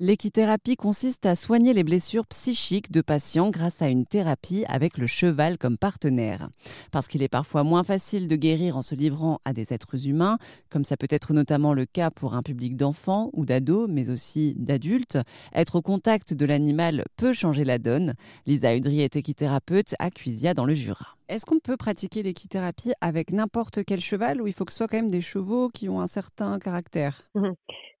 L'équithérapie consiste à soigner les blessures psychiques de patients grâce à une thérapie avec le cheval comme partenaire. Parce qu'il est parfois moins facile de guérir en se livrant à des êtres humains, comme ça peut être notamment le cas pour un public d'enfants ou d'ados, mais aussi d'adultes, être au contact de l'animal peut changer la donne. Lisa Udry est équithérapeute à Cuisia dans le Jura. Est-ce qu'on peut pratiquer l'équithérapie avec n'importe quel cheval ou il faut que ce soit quand même des chevaux qui ont un certain caractère?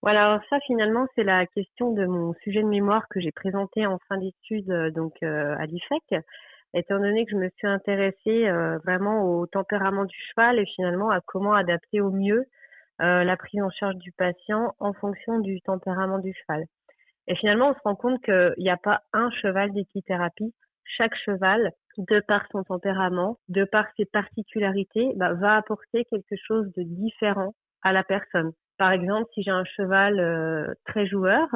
Voilà, alors ça finalement c'est la question de mon sujet de mémoire que j'ai présenté en fin d'études euh, donc euh, à l'IFEC. Étant donné que je me suis intéressée euh, vraiment au tempérament du cheval et finalement à comment adapter au mieux la prise en charge du patient en fonction du tempérament du cheval. Et finalement, on se rend compte qu'il n'y a pas un cheval d'équithérapie. Chaque cheval de par son tempérament, de par ses particularités, bah, va apporter quelque chose de différent à la personne. Par exemple, si j'ai un cheval euh, très joueur,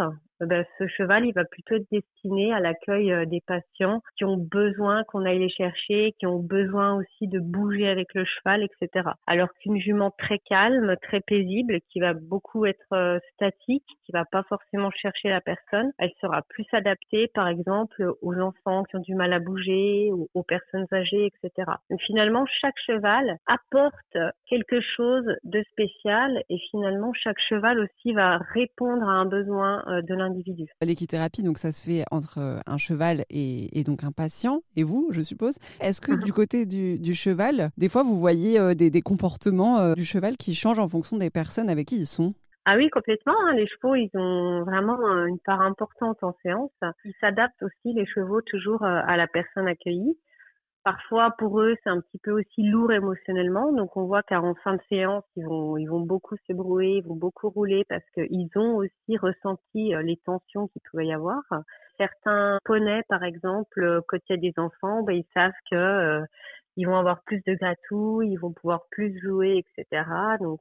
ben, ce cheval, il va plutôt être destiné à l'accueil euh, des patients qui ont besoin qu'on aille les chercher, qui ont besoin aussi de bouger avec le cheval, etc. Alors qu'une jument très calme, très paisible, qui va beaucoup être euh, statique, qui va pas forcément chercher la personne, elle sera plus adaptée, par exemple, aux enfants qui ont du mal à bouger, ou aux personnes âgées, etc. Donc finalement, chaque cheval apporte quelque chose de spécial et finalement, chaque cheval aussi va répondre à un besoin de l'individu L'équithérapie, donc ça se fait entre euh, un cheval et, donc un patient, et vous, je suppose. Est-ce que du côté du, cheval, des fois vous voyez euh, des, comportements euh, du cheval qui changent en fonction des personnes avec qui ils sont? Ah oui, complètement. Hein. Les chevaux, ils ont vraiment une part importante en séance. Ils s'adaptent aussi, les chevaux, toujours à la personne accueillie. Parfois, pour eux, c'est un petit peu aussi lourd émotionnellement. Donc, on voit qu'en fin de séance, ils vont, ils vont beaucoup s'ébrouer, ils vont beaucoup rouler parce qu'ils ont aussi ressenti euh, les tensions qu'il pouvait y avoir. Certains poneys, par exemple, euh, quand il y a des enfants, ben, ils savent que euh, ils vont avoir plus de gratouilles, ils vont pouvoir plus jouer, etc. Donc,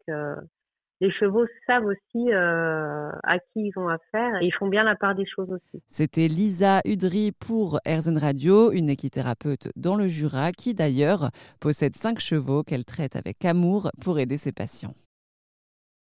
les chevaux savent aussi euh, à qui ils ont affaire et ils font bien la part des choses aussi. C'était Lisa Udry pour Erzen Radio, une équithérapeute dans le Jura qui d'ailleurs possède cinq chevaux qu'elle traite avec amour pour aider ses patients.